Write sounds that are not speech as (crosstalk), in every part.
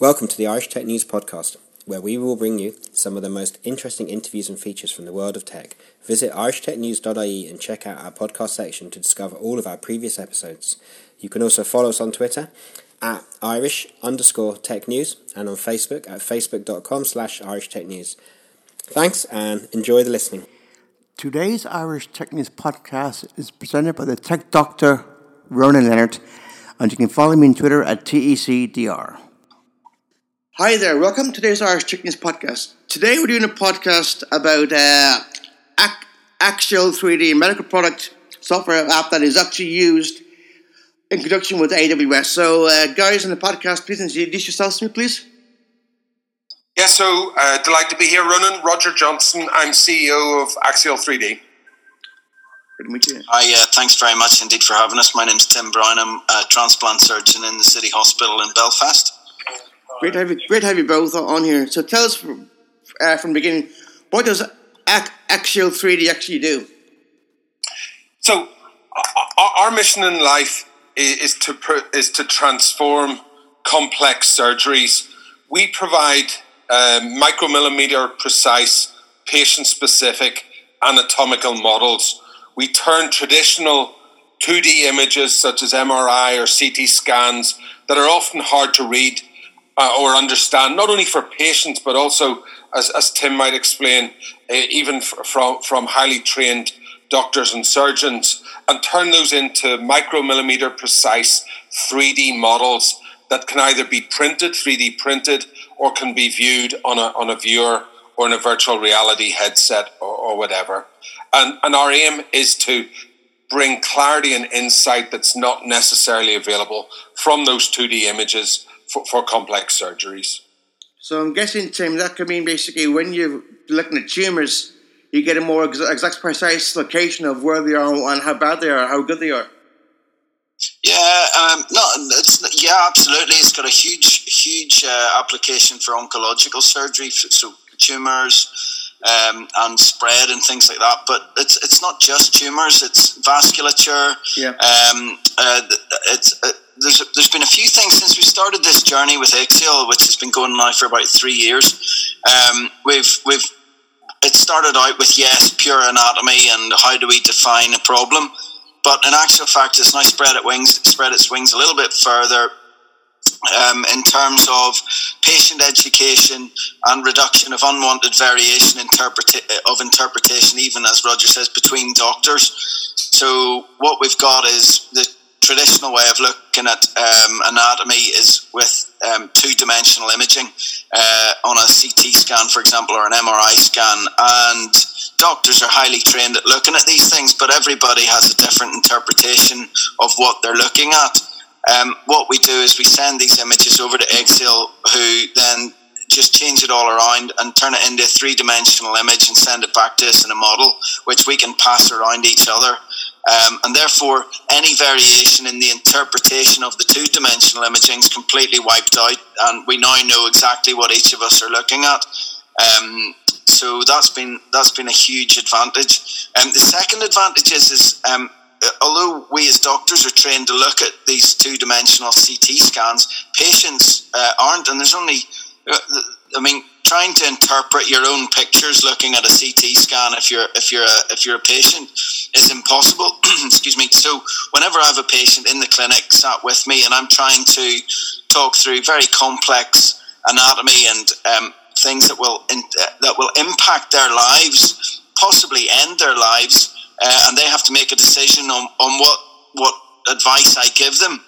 Welcome to the Irish Tech News Podcast, where we will bring you some of the most interesting interviews and features from the world of tech. Visit irishtechnews.ie and check out our podcast section to discover all of our previous episodes. You can also follow us on Twitter at Irish underscore tech news and on Facebook at facebook.com slash Irish Tech News. Thanks and enjoy the listening. Today's Irish Tech News podcast is presented by the tech doctor Ronan Leonard, and you can follow me on Twitter at TECDR. Hi there, welcome to today's Irish Tech News podcast. Today we're doing a podcast about uh, Ac- Axial 3D medical product software app that is actually used in conjunction with AWS. So, uh, guys on the podcast, please introduce yourselves to me, please. Yeah, so uh, delighted to be here, Ronan. Roger Johnston. I'm CEO of Axial 3D. Good to meet you. Hi, uh, thanks very much indeed for having us. My name's Tim Brown. I'm a transplant surgeon in the City Hospital in Belfast. Great to have you, great to have you both on here. So, tell us from, uh, from the beginning, what does Axial 3D actually do? So, our, mission in life is, is to is to transform complex surgeries. We provide uh, micromillimeter precise, patient specific anatomical models. We turn traditional 2D images such as MRI or CT scans that are often hard to read uh, or understand, not only for patients but also, as, as Tim might explain, uh, even f- from, from highly trained doctors and surgeons, and turn those into micromillimeter precise 3D models that can either be printed, 3D printed, or can be viewed on a, on a viewer or in a virtual reality headset or, or whatever. And, and our aim is to bring clarity and insight that's not necessarily available from those 2D images for, for complex surgeries. So, I'm guessing, Tim, that could mean basically when you're looking at tumours, you get a more ex- exact, precise location of where they are and how bad they are, how good they are. Yeah, um, no, it's yeah, absolutely. It's got a huge, huge uh, application for oncological surgery, so tumors um, and spread and things like that. But it's it's not just tumors; it's vasculature. Yeah. Um, uh, it's uh, there's there's been a few things since we started this journey with Axial, which has been going now for about three years. Um, we've we've it started out with yes, pure anatomy and how do we define a problem. But in actual fact, it's now spread its wings, spread its wings a little bit further um, in terms of patient education and reduction of unwanted variation interpreta- of interpretation, even as Roger says, between doctors. So what we've got is the traditional way of looking at um, anatomy is with um, two-dimensional imaging uh, on a CT scan, for example, or an MRI scan, and doctors are highly trained at looking at these things, but everybody has a different interpretation of what they're looking at. Um, what we do is we send these images over to Axial, who then just change it all around and turn it into a three dimensional image and send it back to us in a model, which we can pass around each other. Um, and therefore, any variation in the interpretation of the two dimensional imaging is completely wiped out, and we now know exactly what each of us are looking at. Um, so that's been that's been a huge advantage. Um, the second advantage is, is um, although we as doctors are trained to look at these two dimensional CT scans, patients uh, aren't, and there's only, uh, I mean, trying to interpret your own pictures looking at a CT scan if you're if you're a, if you're a patient is impossible. (clears throat) Excuse me. So whenever I have a patient in the clinic sat with me and I'm trying to talk through very complex anatomy and um, things that will in, uh, that will impact their lives, possibly end their lives, uh, and they have to make a decision on, on what what advice I give them.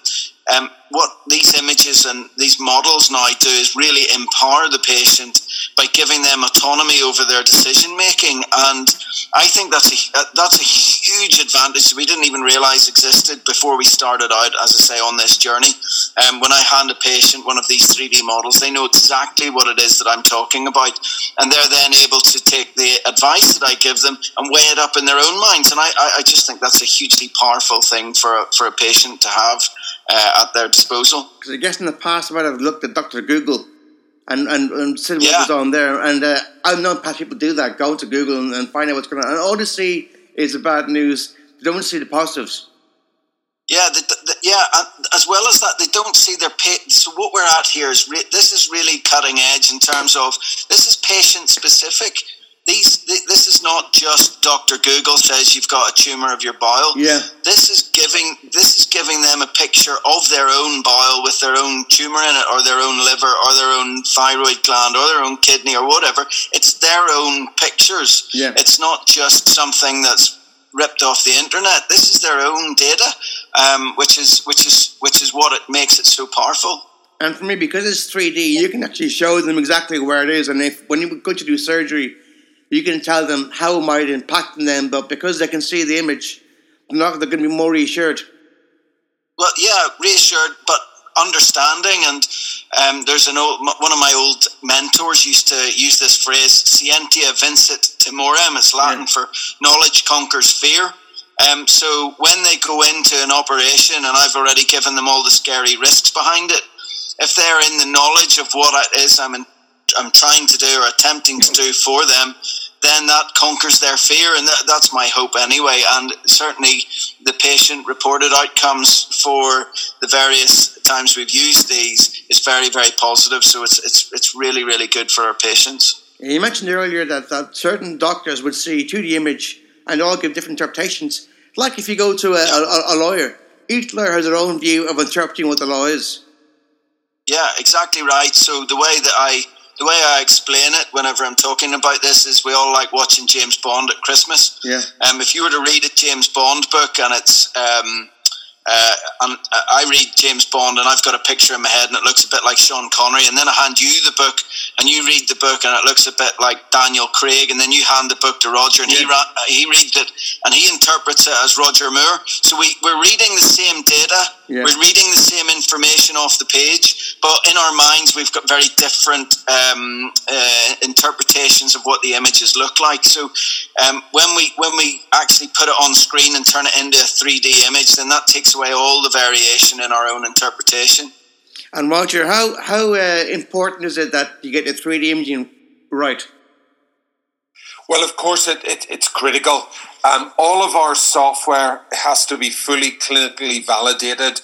Um, what these images and these models now do is really empower the patient by giving them autonomy over their decision making, and I think that's a that's a huge advantage we didn't even realize existed before we started out, as I say, on this journey. Um, when I hand a patient one of these three D models, they know exactly what it is that I'm talking about, and they're then able to take the advice that I give them and weigh it up in their own minds. And I, I just think that's a hugely powerful thing for a, for a patient to have uh, at their disposal. Because I guess in the past, I might have looked at Dr. Google and, and, and seen what Yeah. was on there. And uh, I've known past people do that, go to Google and, and find out what's going on. And all they see is the bad news, they don't see the positives. Yeah, the, the, yeah. As well as that, they don't see their pay. So what we're at here is re- this is really cutting edge in terms of this is patient specific. These this is not just Doctor Google says you've got a tumor of your bile. Yeah, this is giving this is giving them a picture of their own bile with their own tumor in it, or their own liver, or their own thyroid gland, or their own kidney, or whatever. It's their own pictures. Yeah, it's not just something that's ripped off the internet. This is their own data, um, which is which is which is what it makes it so powerful. And for me, because it's three D, you can actually show them exactly where it is. And if when you go to do surgery, you can tell them how it might impact them. But because they can see the image, they're not they're going to be more reassured. Well, yeah, reassured, but understanding. And um, there's an old, one of my old mentors used to use this phrase, "Scientia vincit timorem." It's Latin yeah. for knowledge conquers fear. Um, so when they go into an operation, and I've already given them all the scary risks behind it, if they're in the knowledge of what it is I'm in, I'm trying to do or attempting to do for them, then that conquers their fear, and that, that's my hope anyway. And certainly, the patient reported outcomes for the various times we've used these is very, very positive. So it's it's it's really, really good for our patients. You mentioned earlier that, that certain doctors would see 2D image and all give different interpretations. Like if you go to a, a, a lawyer, each lawyer has their own view of interpreting what the law is. Yeah, exactly right. So the way that I the way I explain it whenever I'm talking about this is we all like watching James Bond at Christmas. Yeah. Um, if you were to read a James Bond book and it's um, uh, and I read James Bond and I've got a picture in my head and it looks a bit like Sean Connery, and then I hand you the book and you read the book and it looks a bit like Daniel Craig, and then you hand the book to Roger and yeah. he ra- he reads it and he interprets it as Roger Moore. So we, we're reading the same data, yeah. we're reading the same information off the page, but in our minds we've got very different um, uh, interpretations of what the images look like. So um, when we when we actually put it on screen and turn it into a 3D image, then that takes away all the variation in our own interpretation. And Roger, how how uh, important is it that you get the three D imaging right? Well, of course, it, it it's critical. Um, all of our software has to be fully clinically validated,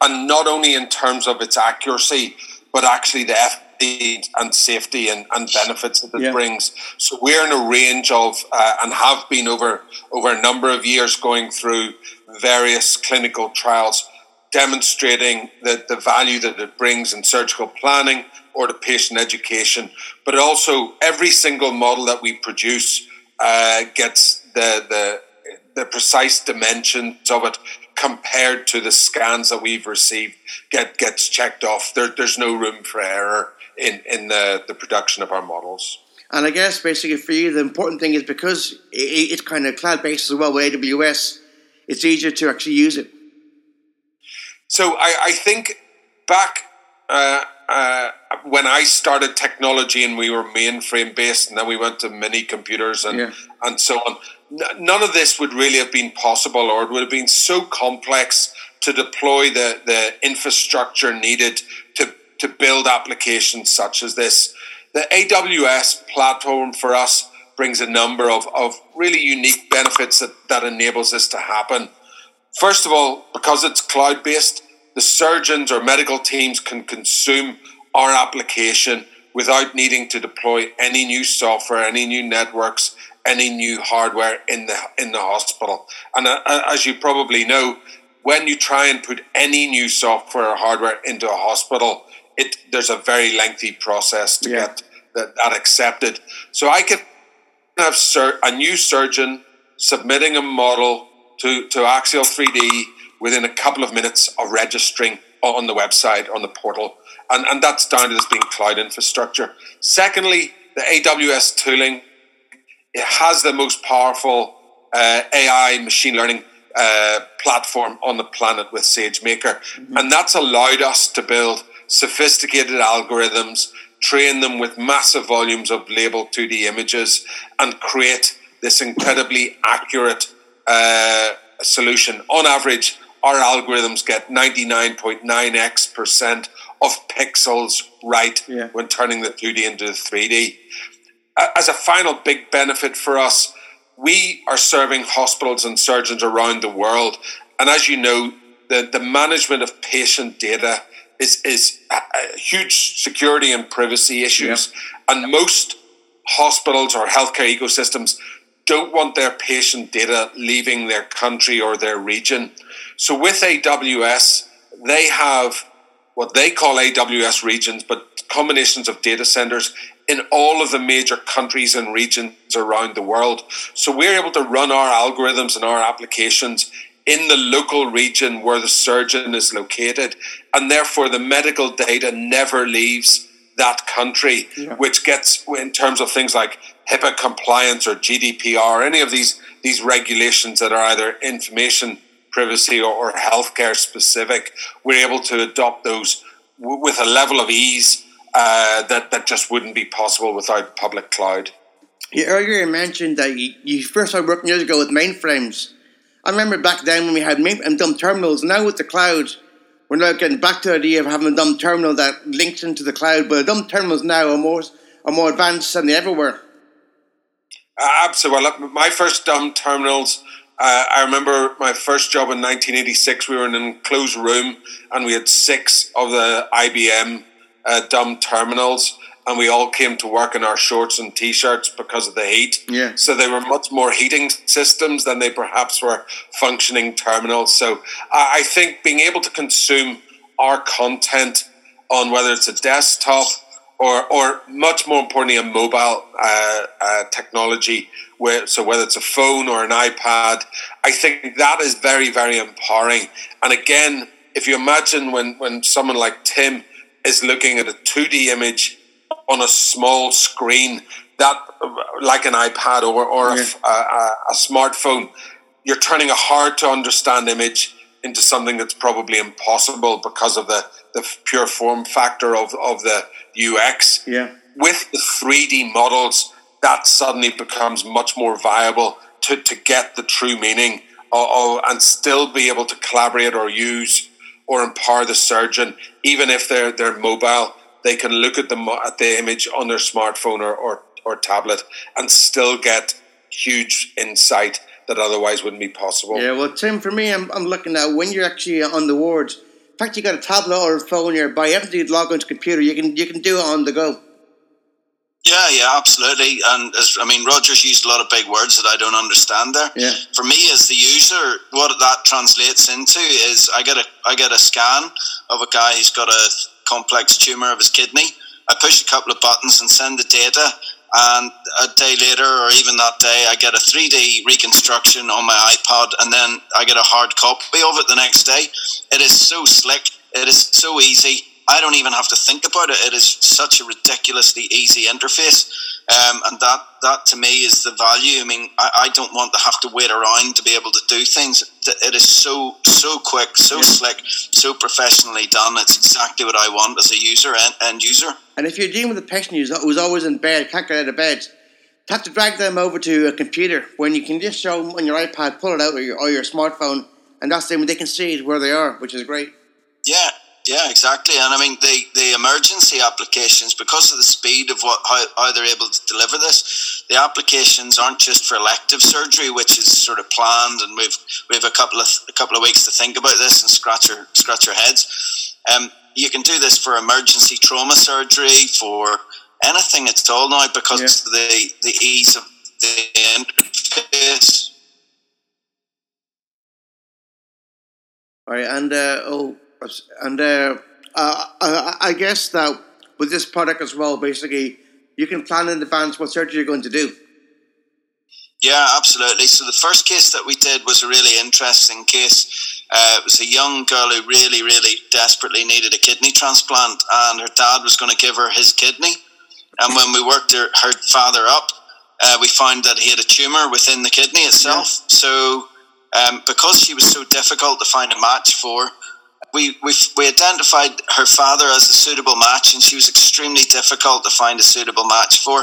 and not only in terms of its accuracy, but actually the efficacy and safety and, and benefits that it yeah. brings. So we're in a range of, uh, and have been over over a number of years, going through various clinical trials demonstrating the, the value that it brings in surgical planning or to patient education. But also, every single model that we produce uh, gets the, the, the precise dimensions of it compared to the scans that we've received get gets checked off. There, there's no room for error in, in the, the production of our models. And I guess basically for you, the important thing is because it's kind of cloud based as well with AWS it's easier to actually use it. So I, I think back uh, uh, when I started technology and we were mainframe based, and then we went to mini computers and yeah. and so on. None of this would really have been possible, or it would have been so complex to deploy the the infrastructure needed to to build applications such as this. The AWS platform for us brings a number of, of really unique benefits that, that enables this to happen. First of all, because it's cloud based, the surgeons or medical teams can consume our application without needing to deploy any new software, any new networks, any new hardware in the in the hospital. And uh, uh as you probably know, when you try and put any new software or hardware into a hospital, it there's a very lengthy process to yeah. get that, that accepted. So I can have sur- a new surgeon submitting a model to, to Axial 3D within a couple of minutes of registering on the website, on the portal. And, and that's down to this being cloud infrastructure. Secondly, the AWS tooling, it has the most powerful uh, AI machine learning uh, platform on the planet with SageMaker. Mm-hmm. And that's allowed us to build sophisticated algorithms train them with massive volumes of labeled 2D images, and create this incredibly accurate uh, solution. On average, our algorithms get 99.9x percent of pixels right yeah. when turning the 2D into the 3D. As a final big benefit for us, we are serving hospitals and surgeons around the world. And as you know, the, the, the management of patient data is, is a, a huge security and privacy issues. Yeah. And most hospitals or healthcare ecosystems don't want their patient data leaving their country or their region. So with AWS, they have what they call AWS regions, but combinations of data centers in all of the major countries and regions around the world. So we're able to run our algorithms and our applications in the local region where the surgeon is located, and therefore the medical data never leaves that country, yeah. which gets in terms of things like HIPAA compliance or GDPR, any of these these regulations that are either information privacy or, or healthcare specific, we're able to adopt those w- with a level of ease uh, that that just wouldn't be possible without public cloud. You earlier mentioned that you, you first started working years ago with mainframes. I remember back then when we had and dumb terminals. Now with the cloud, we're now getting back to the idea of having a dumb terminal that links into the cloud. But dumb terminals now are more are more advanced than they ever were. Uh, absolutely. Well, my first dumb terminals. Uh, I remember my first job in 1986. We were in an enclosed room, and we had six of the IBM uh, dumb terminals and we all came to work in our shorts and t-shirts because of the heat. Yeah. So they were much more heating systems than they perhaps were functioning terminals. So I think being able to consume our content on whether it's a desktop or, or much more importantly, a mobile uh, uh, technology, where, so whether it's a phone or an iPad, I think that is very, very empowering. And again, if you imagine when, when someone like Tim is looking at a 2D image on a small screen that like an ipad or, or yeah. a, a, a, smartphone you're turning a hard to understand image into something that's probably impossible because of the, the pure form factor of, of the ux yeah. With the 3d models that suddenly becomes much more viable to, to get the true meaning of, of, and still be able to collaborate or use or empower the surgeon even if they're they're mobile they can look at the at the image on their smartphone or, or, or tablet and still get huge insight that otherwise wouldn't be possible. Yeah, well, Tim, for me, I'm, I'm looking at when you're actually on the ward. In fact, you got a tablet or a phone nearby. You have to log onto computer. You can you can do it on the go. Yeah, yeah, absolutely. And as I mean, Rogers used a lot of big words that I don't understand there. Yeah. For me, as the user, what that translates into is I get a I get a scan of a guy who's got a complex tumor of his kidney. I push a couple of buttons and send the data, and a day later, or even that day, I get a 3D reconstruction on my iPod, and then I get a hard copy of it the next day. It is so slick. It is so easy. I don't even have to think about it. It is such a ridiculously easy interface, um, and that that to me is the value. I mean, I, I, don't want to have to wait around to be able to do things. It is so so quick, so yeah. slick, so professionally done. It's exactly what I want as a user and end user. And if you're dealing with a patient who's always in bed, can't get out of bed, to have to drag them over to a computer when you can just show them on your iPad, pull it out or your, or your smartphone, and that's them. They can see where they are, which is great. Yeah, yeah, exactly. And I mean, the, the emergency applications, because of the speed of what how, how they're able to deliver this, the applications aren't just for elective surgery, which is sort of planned, and we've we have a couple of a couple of weeks to think about this and scratch our scratch our heads. Um, you can do this for emergency trauma surgery, for anything at all now, because yeah. the the ease of the interface. All right, and uh, oh and uh, uh, I guess that with this product as well, basically, you can plan in advance what surgery you're going to do. Yeah, absolutely. So the first case that we did was a really interesting case. Uh, it was a young girl who really, really desperately needed a kidney transplant, and her dad was going to give her his kidney. And when we worked her, her father up, uh, we found that he had a tumor within the kidney itself. Yeah. So, um, because she was so difficult to find a match for, we, we, we identified her father as a suitable match, and she was extremely difficult to find a suitable match for.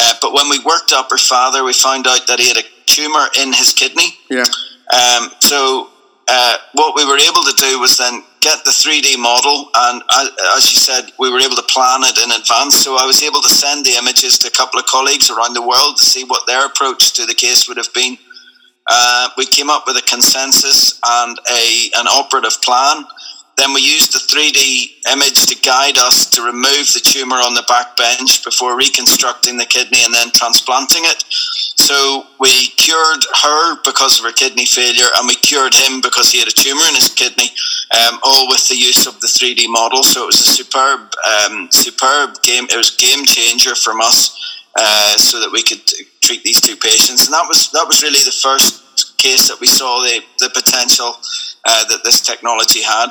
Uh, but when we worked up her father, we found out that he had a tumor in his kidney. Yeah. Um, so uh, what we were able to do was then get the 3D model, and uh, as you said, we were able to plan it in advance. So I was able to send the images to a couple of colleagues around the world to see what their approach to the case would have been. Uh, we came up with a consensus and a an operative plan. Then we used the 3D image to guide us to remove the tumor on the back bench before reconstructing the kidney and then transplanting it. So we cured her because of her kidney failure, and we cured him because he had a tumor in his kidney, um, all with the use of the 3D model. So it was a superb, um, superb game. It was a game changer from us, uh, so that we could treat these two patients, and that was that was really the first case that we saw the the potential uh, that this technology had.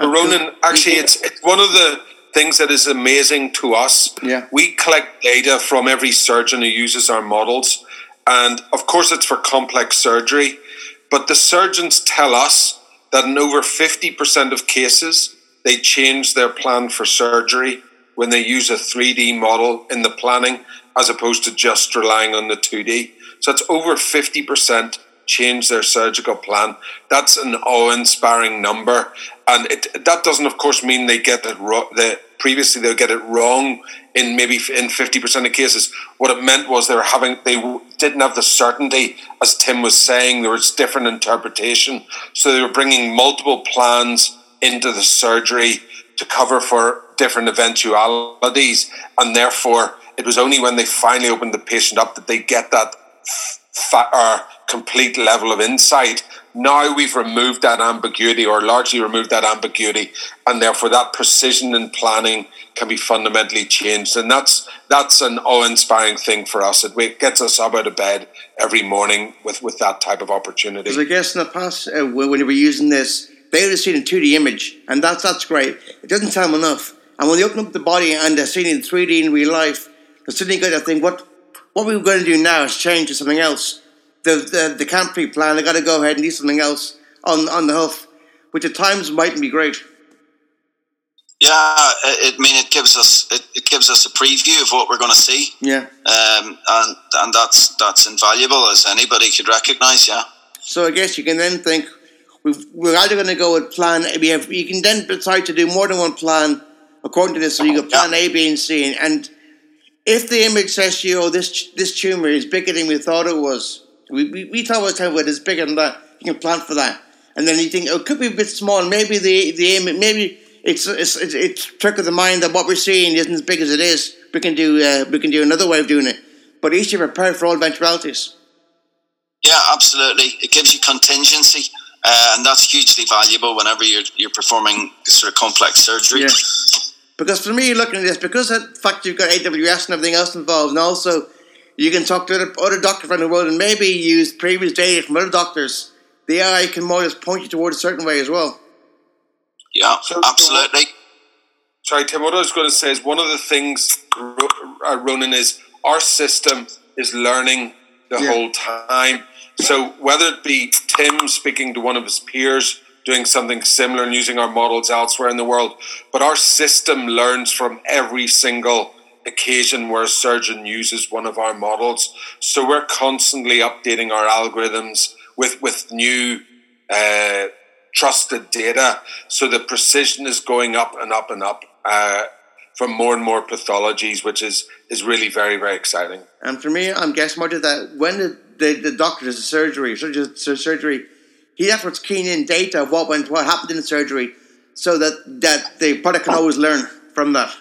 Ronan, actually, it's, it's one of the things that is amazing to us. Yeah. We collect data from every surgeon who uses our models. And of course, it's for complex surgery. But the surgeons tell us that in over 50% of cases, they change their plan for surgery when they use a 3D model in the planning as opposed to just relying on the 2D. So it's over 50% change their surgical plan. That's an awe-inspiring number, and it, that doesn't, of course, mean they get it. The, previously, they'll get it wrong in maybe in fifty percent of cases. What it meant was they were having they didn't have the certainty, as Tim was saying. There was different interpretation, so they were bringing multiple plans into the surgery to cover for different eventualities, and therefore it was only when they finally opened the patient up that they get that fa- complete level of insight. Now we've removed that ambiguity or largely removed that ambiguity, and therefore that precision in planning can be fundamentally changed. And that's that's an awe-inspiring thing for us. It gets us up out of bed every morning with, with that type of opportunity. Because I guess in the past, uh, when we were using this, they would have seen a 2D image, and that's that's great. It doesn't tell them enough. And when they open up the body and they're seeing it in 3D in real life, they're suddenly going to think, what what we're going to do now is change to something else. The, the, the can't pre-plan, they got to go ahead and do something else on, on the hoof, which at times mightn't be great. Yeah, I mean, it gives us it, it gives us a preview of what we're going to see. Yeah, um, and and that's that's invaluable as anybody could recognise. Yeah. So I guess you can then think we've, we're either going to go with plan. We have you can then decide to do more than one plan according to this. So you got plan. A, B, and C, and if the image says to you, "Oh, this this tumor is bigger than we thought it was," we we, we thought it was bigger than that. You can plan for that, and then you think, "Oh, it could be a bit small. Maybe the the image, maybe it's it's it's, it's trick of the mind that what we're seeing isn't as big as it is. We can do uh, we can do another way of doing it, but each should prepare for all eventualities." Yeah, absolutely. It gives you contingency. Uh, and that's hugely valuable whenever you're you're performing sort of complex surgery. Yeah. Because for me, looking at this, because of the fact you've got AWS and everything else involved, and also you can talk to other, other doctors around the world and maybe use previous data from other doctors, the AI can more or less point you towards a certain way as well. Yeah, so, absolutely. sorry, Tim, what I was going to say is one of the things, uh, Ronan, is our system is learning the yeah. whole time. So whether it be Tim speaking to one of his peers, doing something similar and using our models elsewhere in the world. But our system learns from every single occasion where a surgeon uses one of our models. So we're constantly updating our algorithms with, with new uh, trusted data. So the precision is going up and up and up. Uh, from more and more pathologies, which is is really very very exciting. And for me, I'm guessing more that when the, the, the doctor does a surgery, surgery, surgery he efforts keen in data of what went, what happened in the surgery, so that that the product can always learn from that.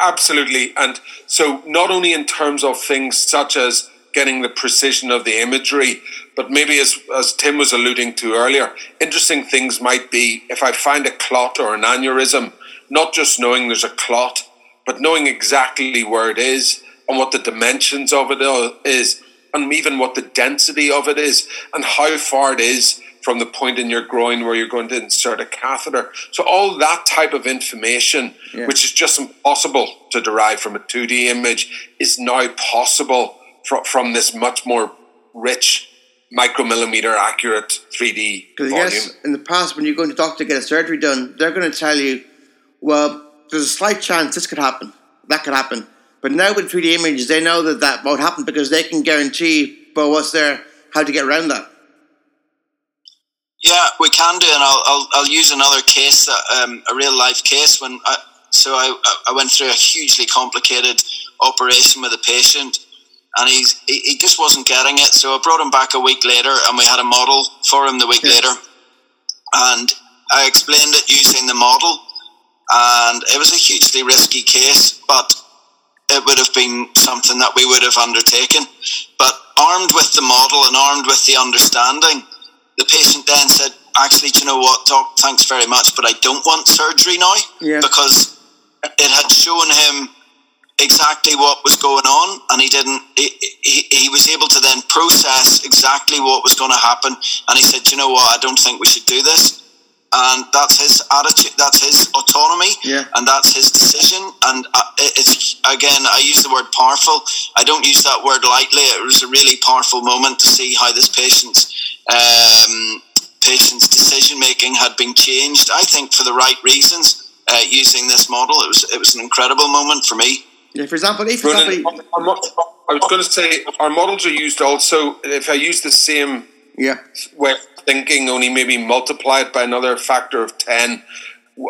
Absolutely, and so not only in terms of things such as getting the precision of the imagery, but maybe as as Tim was alluding to earlier, interesting things might be if I find a clot or an aneurysm, not just knowing there's a clot, but knowing exactly where it is and what the dimensions of it is and even what the density of it is and how far it is from the point in your groin where you're going to insert a catheter. So all that type of information, yeah. which is just impossible to derive from a 2D image, is now possible from, from this much more rich micromillimeter accurate 3D Because I guess in the past when you go to the doctor to get a surgery done, they're going to tell you, well, there's a slight chance this could happen, that could happen. But now with 3D images, they know that that won't happen because they can guarantee, but what's there, how to get around that. Yeah, we can do, and I'll, I'll, I'll use another case, um, a real life case. When I, so I, I went through a hugely complicated operation with a patient. and he's he, he just wasn't getting it. So I brought him back a week later, and we had a model for him the week yeah. later, and I explained it using the model, and it was a hugely risky case, but it would have been something that we would have undertaken. But armed with the model and armed with the understanding, the patient then said, "Actually, do you know what, doc? Thanks very much, but I don't want surgery now yeah. because it had shown him." exactly what was going on and he didn't he, he, he, was able to then process exactly what was going to happen and he said you know what i don't think we should do this and that's his attitude that's his autonomy yeah. and that's his decision and uh, it's again i use the word powerful i don't use that word lightly it was a really powerful moment to see how this patient's um, patient's decision making had been changed i think for the right reasons uh, using this model it was it was an incredible moment for me yeah, for example, if for example, I was going to say our models are used also. If I use the same yeah way of thinking, only maybe multiply it by another factor of ten.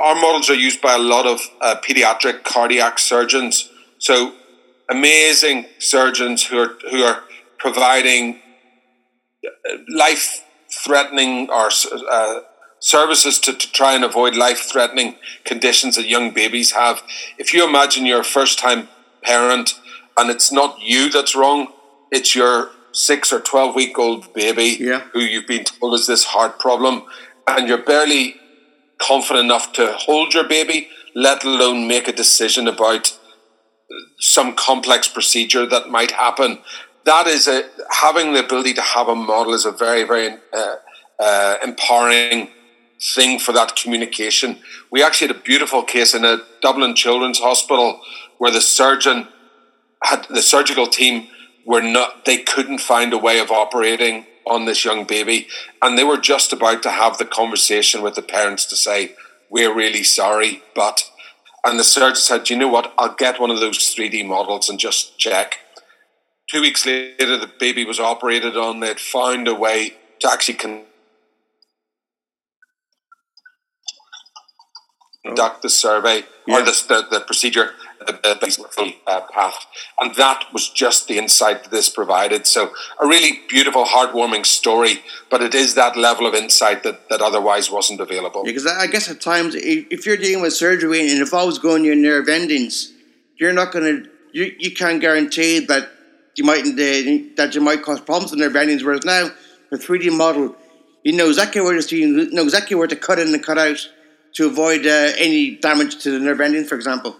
Our models are used by a lot of uh, pediatric cardiac surgeons. So amazing surgeons who are who are providing life threatening or uh, services to, to try and avoid life threatening conditions that young babies have. If you imagine you're a first time parent and it's not you that's wrong, it's your six or 12 week old baby yeah. who you've been told is this heart problem, and you're barely confident enough to hold your baby, let alone make a decision about some complex procedure that might happen. That is a having the ability to have a model is a very, very uh, uh, empowering thing for that communication. We actually had a beautiful case in a Dublin Children's Hospital where the surgeon had the surgical team were not they couldn't find a way of operating on this young baby. And they were just about to have the conversation with the parents to say we're really sorry but and the surgeon said you know what? I'll get one of those 3D models and just check two weeks later the baby was operated on they'd found a way to actually con- conduct the survey yeah. or the, the, the procedure uh, basically uh, path. And that was just the insight that this provided. So a really beautiful, heartwarming story, but it is that level of insight that, that otherwise wasn't available. Because I guess at times, if you're dealing with surgery and it involves going your nerve endings, you're not going to, you, you can't guarantee that you might uh, that you might cause problems in nerve endings. Whereas now, the 3D model, you know exactly where to you know exactly where to cut in and cut out to avoid uh, any damage to the nerve endings, for example.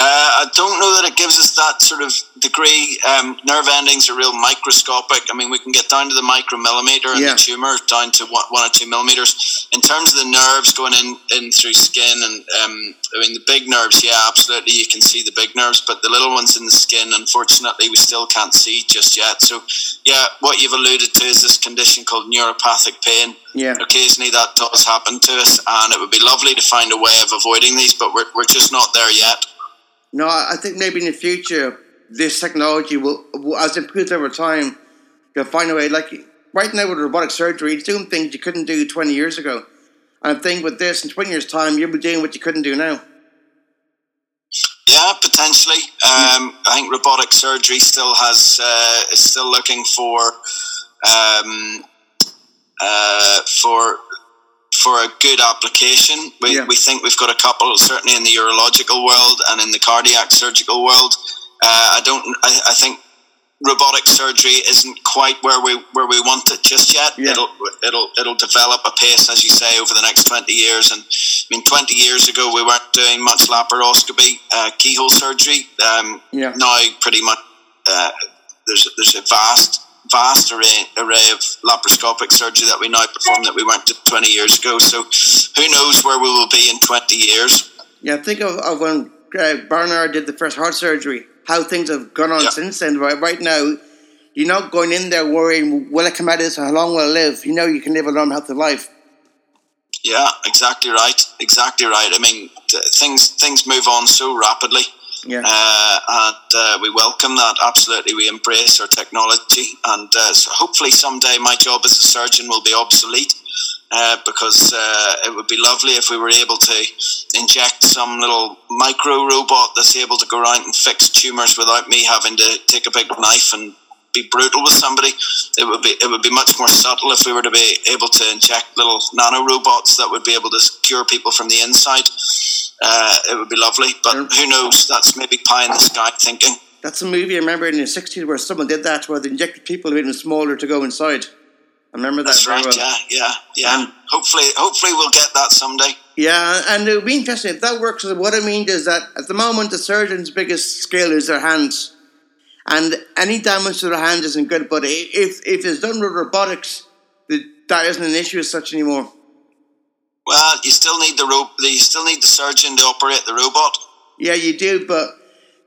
Uh, I don't know that it gives us that sort of degree. Um, nerve endings are real microscopic. I mean, we can get down to the micromillimeter and yeah. the tumor down to one, one, or two millimeters. In terms of the nerves going in, in through skin, and um, I mean, the big nerves, yeah, absolutely, you can see the big nerves, but the little ones in the skin, unfortunately, we still can't see just yet. So, yeah, what you've alluded to is this condition called neuropathic pain. Yeah. Occasionally that does happen to us, and it would be lovely to find a way of avoiding these, but we're, we're just not there yet. No, I think maybe in the future this technology will, will as it improves over time, they'll find a way. Like right now with robotic surgery, it's doing things you couldn't do twenty years ago. And I think with this, in twenty years' time, you'll be doing what you couldn't do now. Yeah, potentially. Um, I think robotic surgery still has uh, is still looking for um, uh, for for a good application. We, yeah. we think we've got a couple, certainly in the urological world and in the cardiac surgical world. Uh, I don't. I, I, think robotic surgery isn't quite where we where we want it just yet. Yeah. It'll it'll it'll develop a pace, as you say, over the next twenty years. And I mean, twenty years ago we weren't doing much laparoscopy, uh, keyhole surgery. Um, yeah. Now, pretty much, uh, there's there's a vast vast array, array of laparoscopic surgery that we now perform that we weren't 20 years ago. So who knows where we will be in 20 years? Yeah, think of, of when uh, Barnard did the first heart surgery, how things have gone on yeah. since then. Right, right now, you're not going in there worrying, will I come out of this how long will I live? You know you can live a long, healthy life. Yeah, exactly right. Exactly right. I mean, things things move on so rapidly. Yeah. Uh, and uh, we welcome that. Absolutely, we embrace our technology, and uh, so hopefully someday my job as a surgeon will be obsolete. uh, because uh, it would be lovely if we were able to inject some little micro robot that's able to go around and fix tumors without me having to take a big knife and be brutal with somebody. It would be it would be much more subtle if we were to be able to inject little nano robots that would be able to cure people from the inside. Uh, it would be lovely, but who knows? That's maybe pie in the sky thinking. That's a movie I remember in the sixties where someone did that, where they injected people even smaller to go inside. I remember that. That's right. Well. Yeah, yeah, yeah. And hopefully, hopefully, we'll get that someday. Yeah, and it would be interesting if that works. What I mean is that at the moment, the surgeon's biggest skill is their hands and any damage to their hand isn't good. But if if it's done with robotics, that isn't an issue as such anymore. Well, you still need the rope. You still need the surgeon to operate the robot. Yeah, you do, but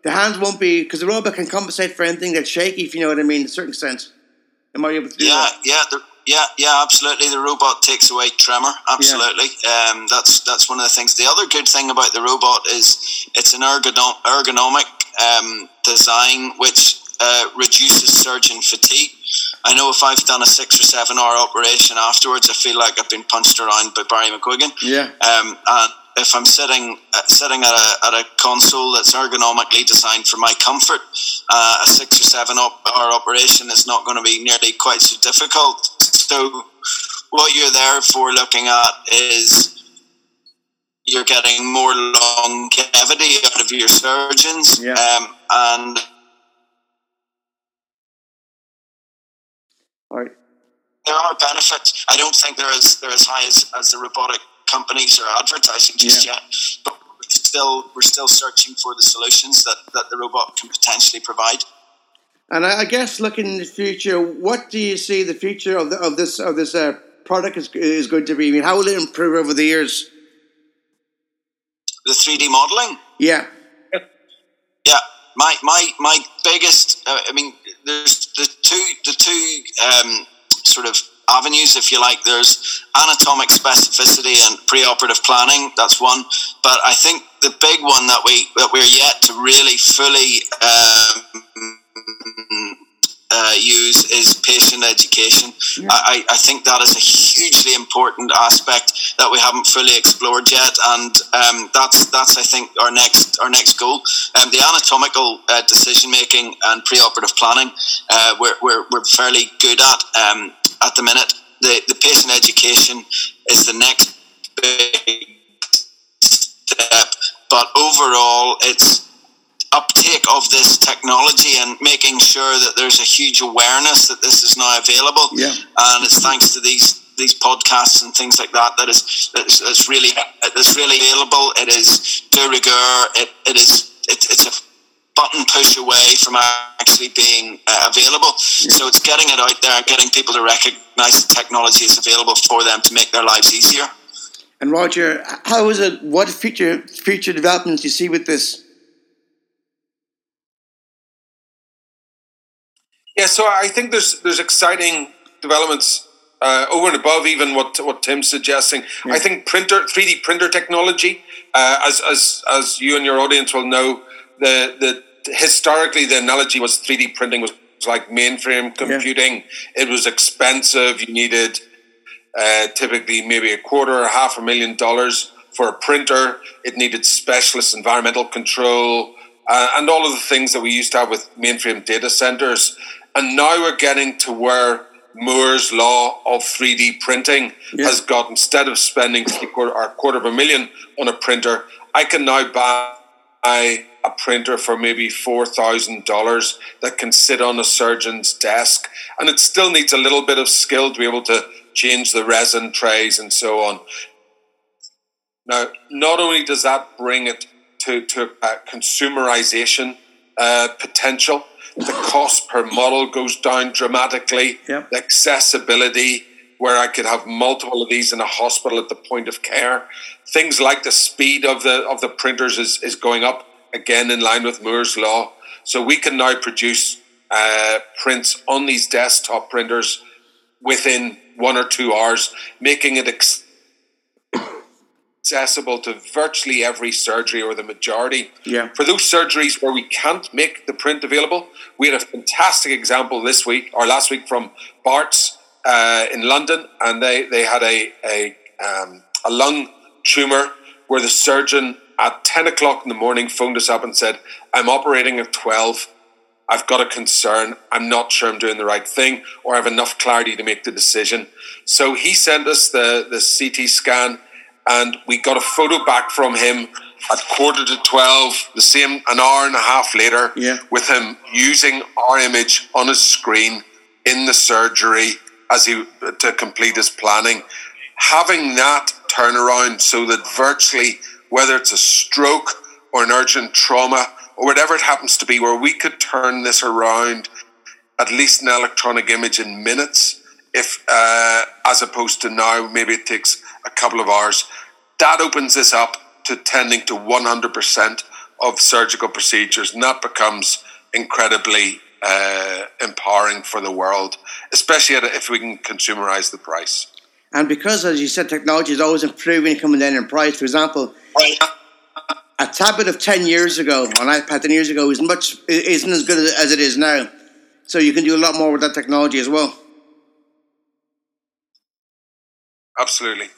the hands won't be because the robot can compensate for anything that's shaky. If you know what I mean, in a certain sense. Am I able to do yeah, that? Yeah, the, yeah, yeah, absolutely. The robot takes away tremor. Absolutely. Yeah. Um, that's that's one of the things. The other good thing about the robot is it's an ergonom- ergonomic um, design which uh, reduces surgeon fatigue. I know if I've done a six or seven hour operation afterwards, I feel like I've been punched around by Barry McGuigan. Yeah. Um, and if I'm sitting uh, sitting at a, at a console that's ergonomically designed for my comfort, uh, a six or seven op- hour operation is not going to be nearly quite so difficult. So, what you're there for looking at is you're getting more longevity out of your surgeons. Yeah. Um, and Right. there are benefits. I don't think they're as they're as high as, as the robotic companies are advertising just Yeah. yet. But we're still we're still searching for the solutions that, that the robot can potentially provide. And I, I guess looking in the future, what do you see the future of the, of this of this uh, product is is going to be? I mean, how will it improve over the years? The 3D modeling. Yeah. Yeah, my my my biggest. Uh, I mean, there's the two the two um, sort of avenues, if you like. There's anatomic specificity and preoperative planning. That's one. But I think the big one that we that we're yet to really fully um, uh, use is patient education. I, I think that is a hugely important aspect that we haven't fully explored yet, and um, that's that's I think our next our next goal. Um, the anatomical uh, decision making and preoperative planning, uh, we're, we're, we're fairly good at um, at the minute. The the patient education is the next big step, but overall, it's uptake of this technology and making sure that there's a huge awareness that this is now available. Yeah. And it's thanks to these these podcasts and things like that that is it's, it's really it's really available. It is de rigueur. It, it is it, it's a button push away from actually being uh, available. So it's getting it out there, getting people to recognize the technology is available for them to make their lives easier. And Roger, how is it? What future future developments do you see with this? Yeah, so I think there's there's exciting developments uh, over and above even what what Tim's suggesting. I think printer, three D printer technology, uh, as as as you and your audience will know, the the historically the analogy was three D printing was like mainframe computing. It was expensive. You needed uh, typically maybe a quarter or half a million dollars for a printer. It needed specialist environmental control uh, and all of the things that we used to have with mainframe data centers. And now we're getting to where Moore's law of 3D printing Yeah. has got, instead of spending three quarter or a quarter of a million on a printer, I can now buy a printer for maybe $4,000 that can sit on a surgeon's desk. And it still needs a little bit of skill to be able to change the resin trays and so on. Now, not only does that bring it to, to a consumerization uh, potential, the cost per model goes down dramatically. Yep. The accessibility, where I could have multiple of these in a hospital at the point of care. Things like the speed of the of the printers is, is going up again in line with Moore's law. So we can now produce uh, prints on these desktop printers within one or two hours, making it ex- accessible to virtually every surgery or the majority. Yeah. For those surgeries where we can't make the print available, we had a fantastic example this week or last week from Bart's uh, in London, and they they had a a um, a lung tumor where the surgeon at ten o'clock in the morning phoned us up and said, "I'm operating at twelve. I've got a concern. I'm not sure I'm doing the right thing, or I have enough clarity to make the decision." So he sent us the the CT scan, and we got a photo back from him at quarter to 12, the same an hour and a half later, Yeah. with him using our image on his screen in the surgery as he to complete his planning. Having that turnaround so that virtually, whether it's a stroke or an urgent trauma or whatever it happens to be, where we could turn this around at least an electronic image in minutes, if uh, as opposed to now, maybe it takes a couple of hours. That opens this up to tending to 100% of surgical procedures, and that becomes incredibly uh, empowering for the world, especially at, if we can consumerize the price. And because, as you said, technology is always improving, coming down in price. For example, Right. a tablet of 10 years ago, an iPad 10 years ago, is much, isn't as good as it is now. So you can do a lot more with that technology as well. Absolutely.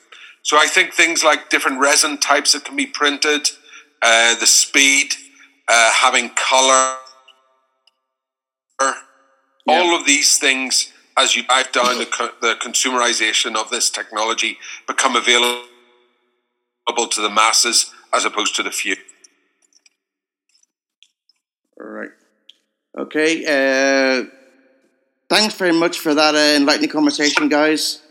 So I think things like different resin types that can be printed, uh, the speed, uh, having color, all of these things, as you dive down the, co- the consumerization of this technology, become available to the masses as opposed to the few. All right. Okay. Uh, thanks very much for that uh, enlightening conversation, guys.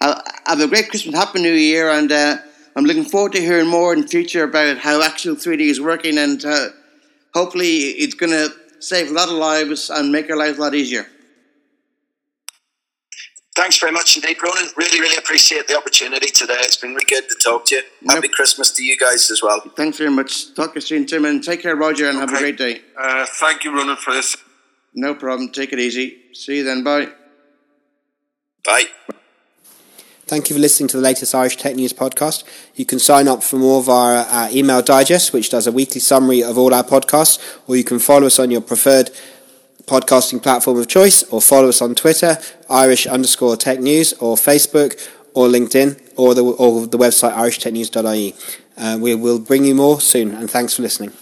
Have a great Christmas, Happy New Year, and uh, I'm looking forward to hearing more in future about how Axial3D is working, and uh, hopefully it's going to save a lot of lives and make our lives a lot easier. Thanks very much indeed, Ronan. Really, really appreciate the opportunity today. It's been really good to talk to you. Happy. Christmas to you guys as well. Thanks very much. Talk to you soon, Tim, and take care, Roger, and have a great day. Uh, thank you, Ronan, for this. No problem. Take it easy. See you then. Bye. Bye. Thank you for listening to the latest Irish Tech News podcast. You can sign up for more via our email digest, which does a weekly summary of all our podcasts, or you can follow us on your preferred podcasting platform of choice, or follow us on Twitter, Irish underscore Tech News, or Facebook, or LinkedIn, or the, or the website irishtechnews.ie. Uh, we will bring you more soon, and thanks for listening.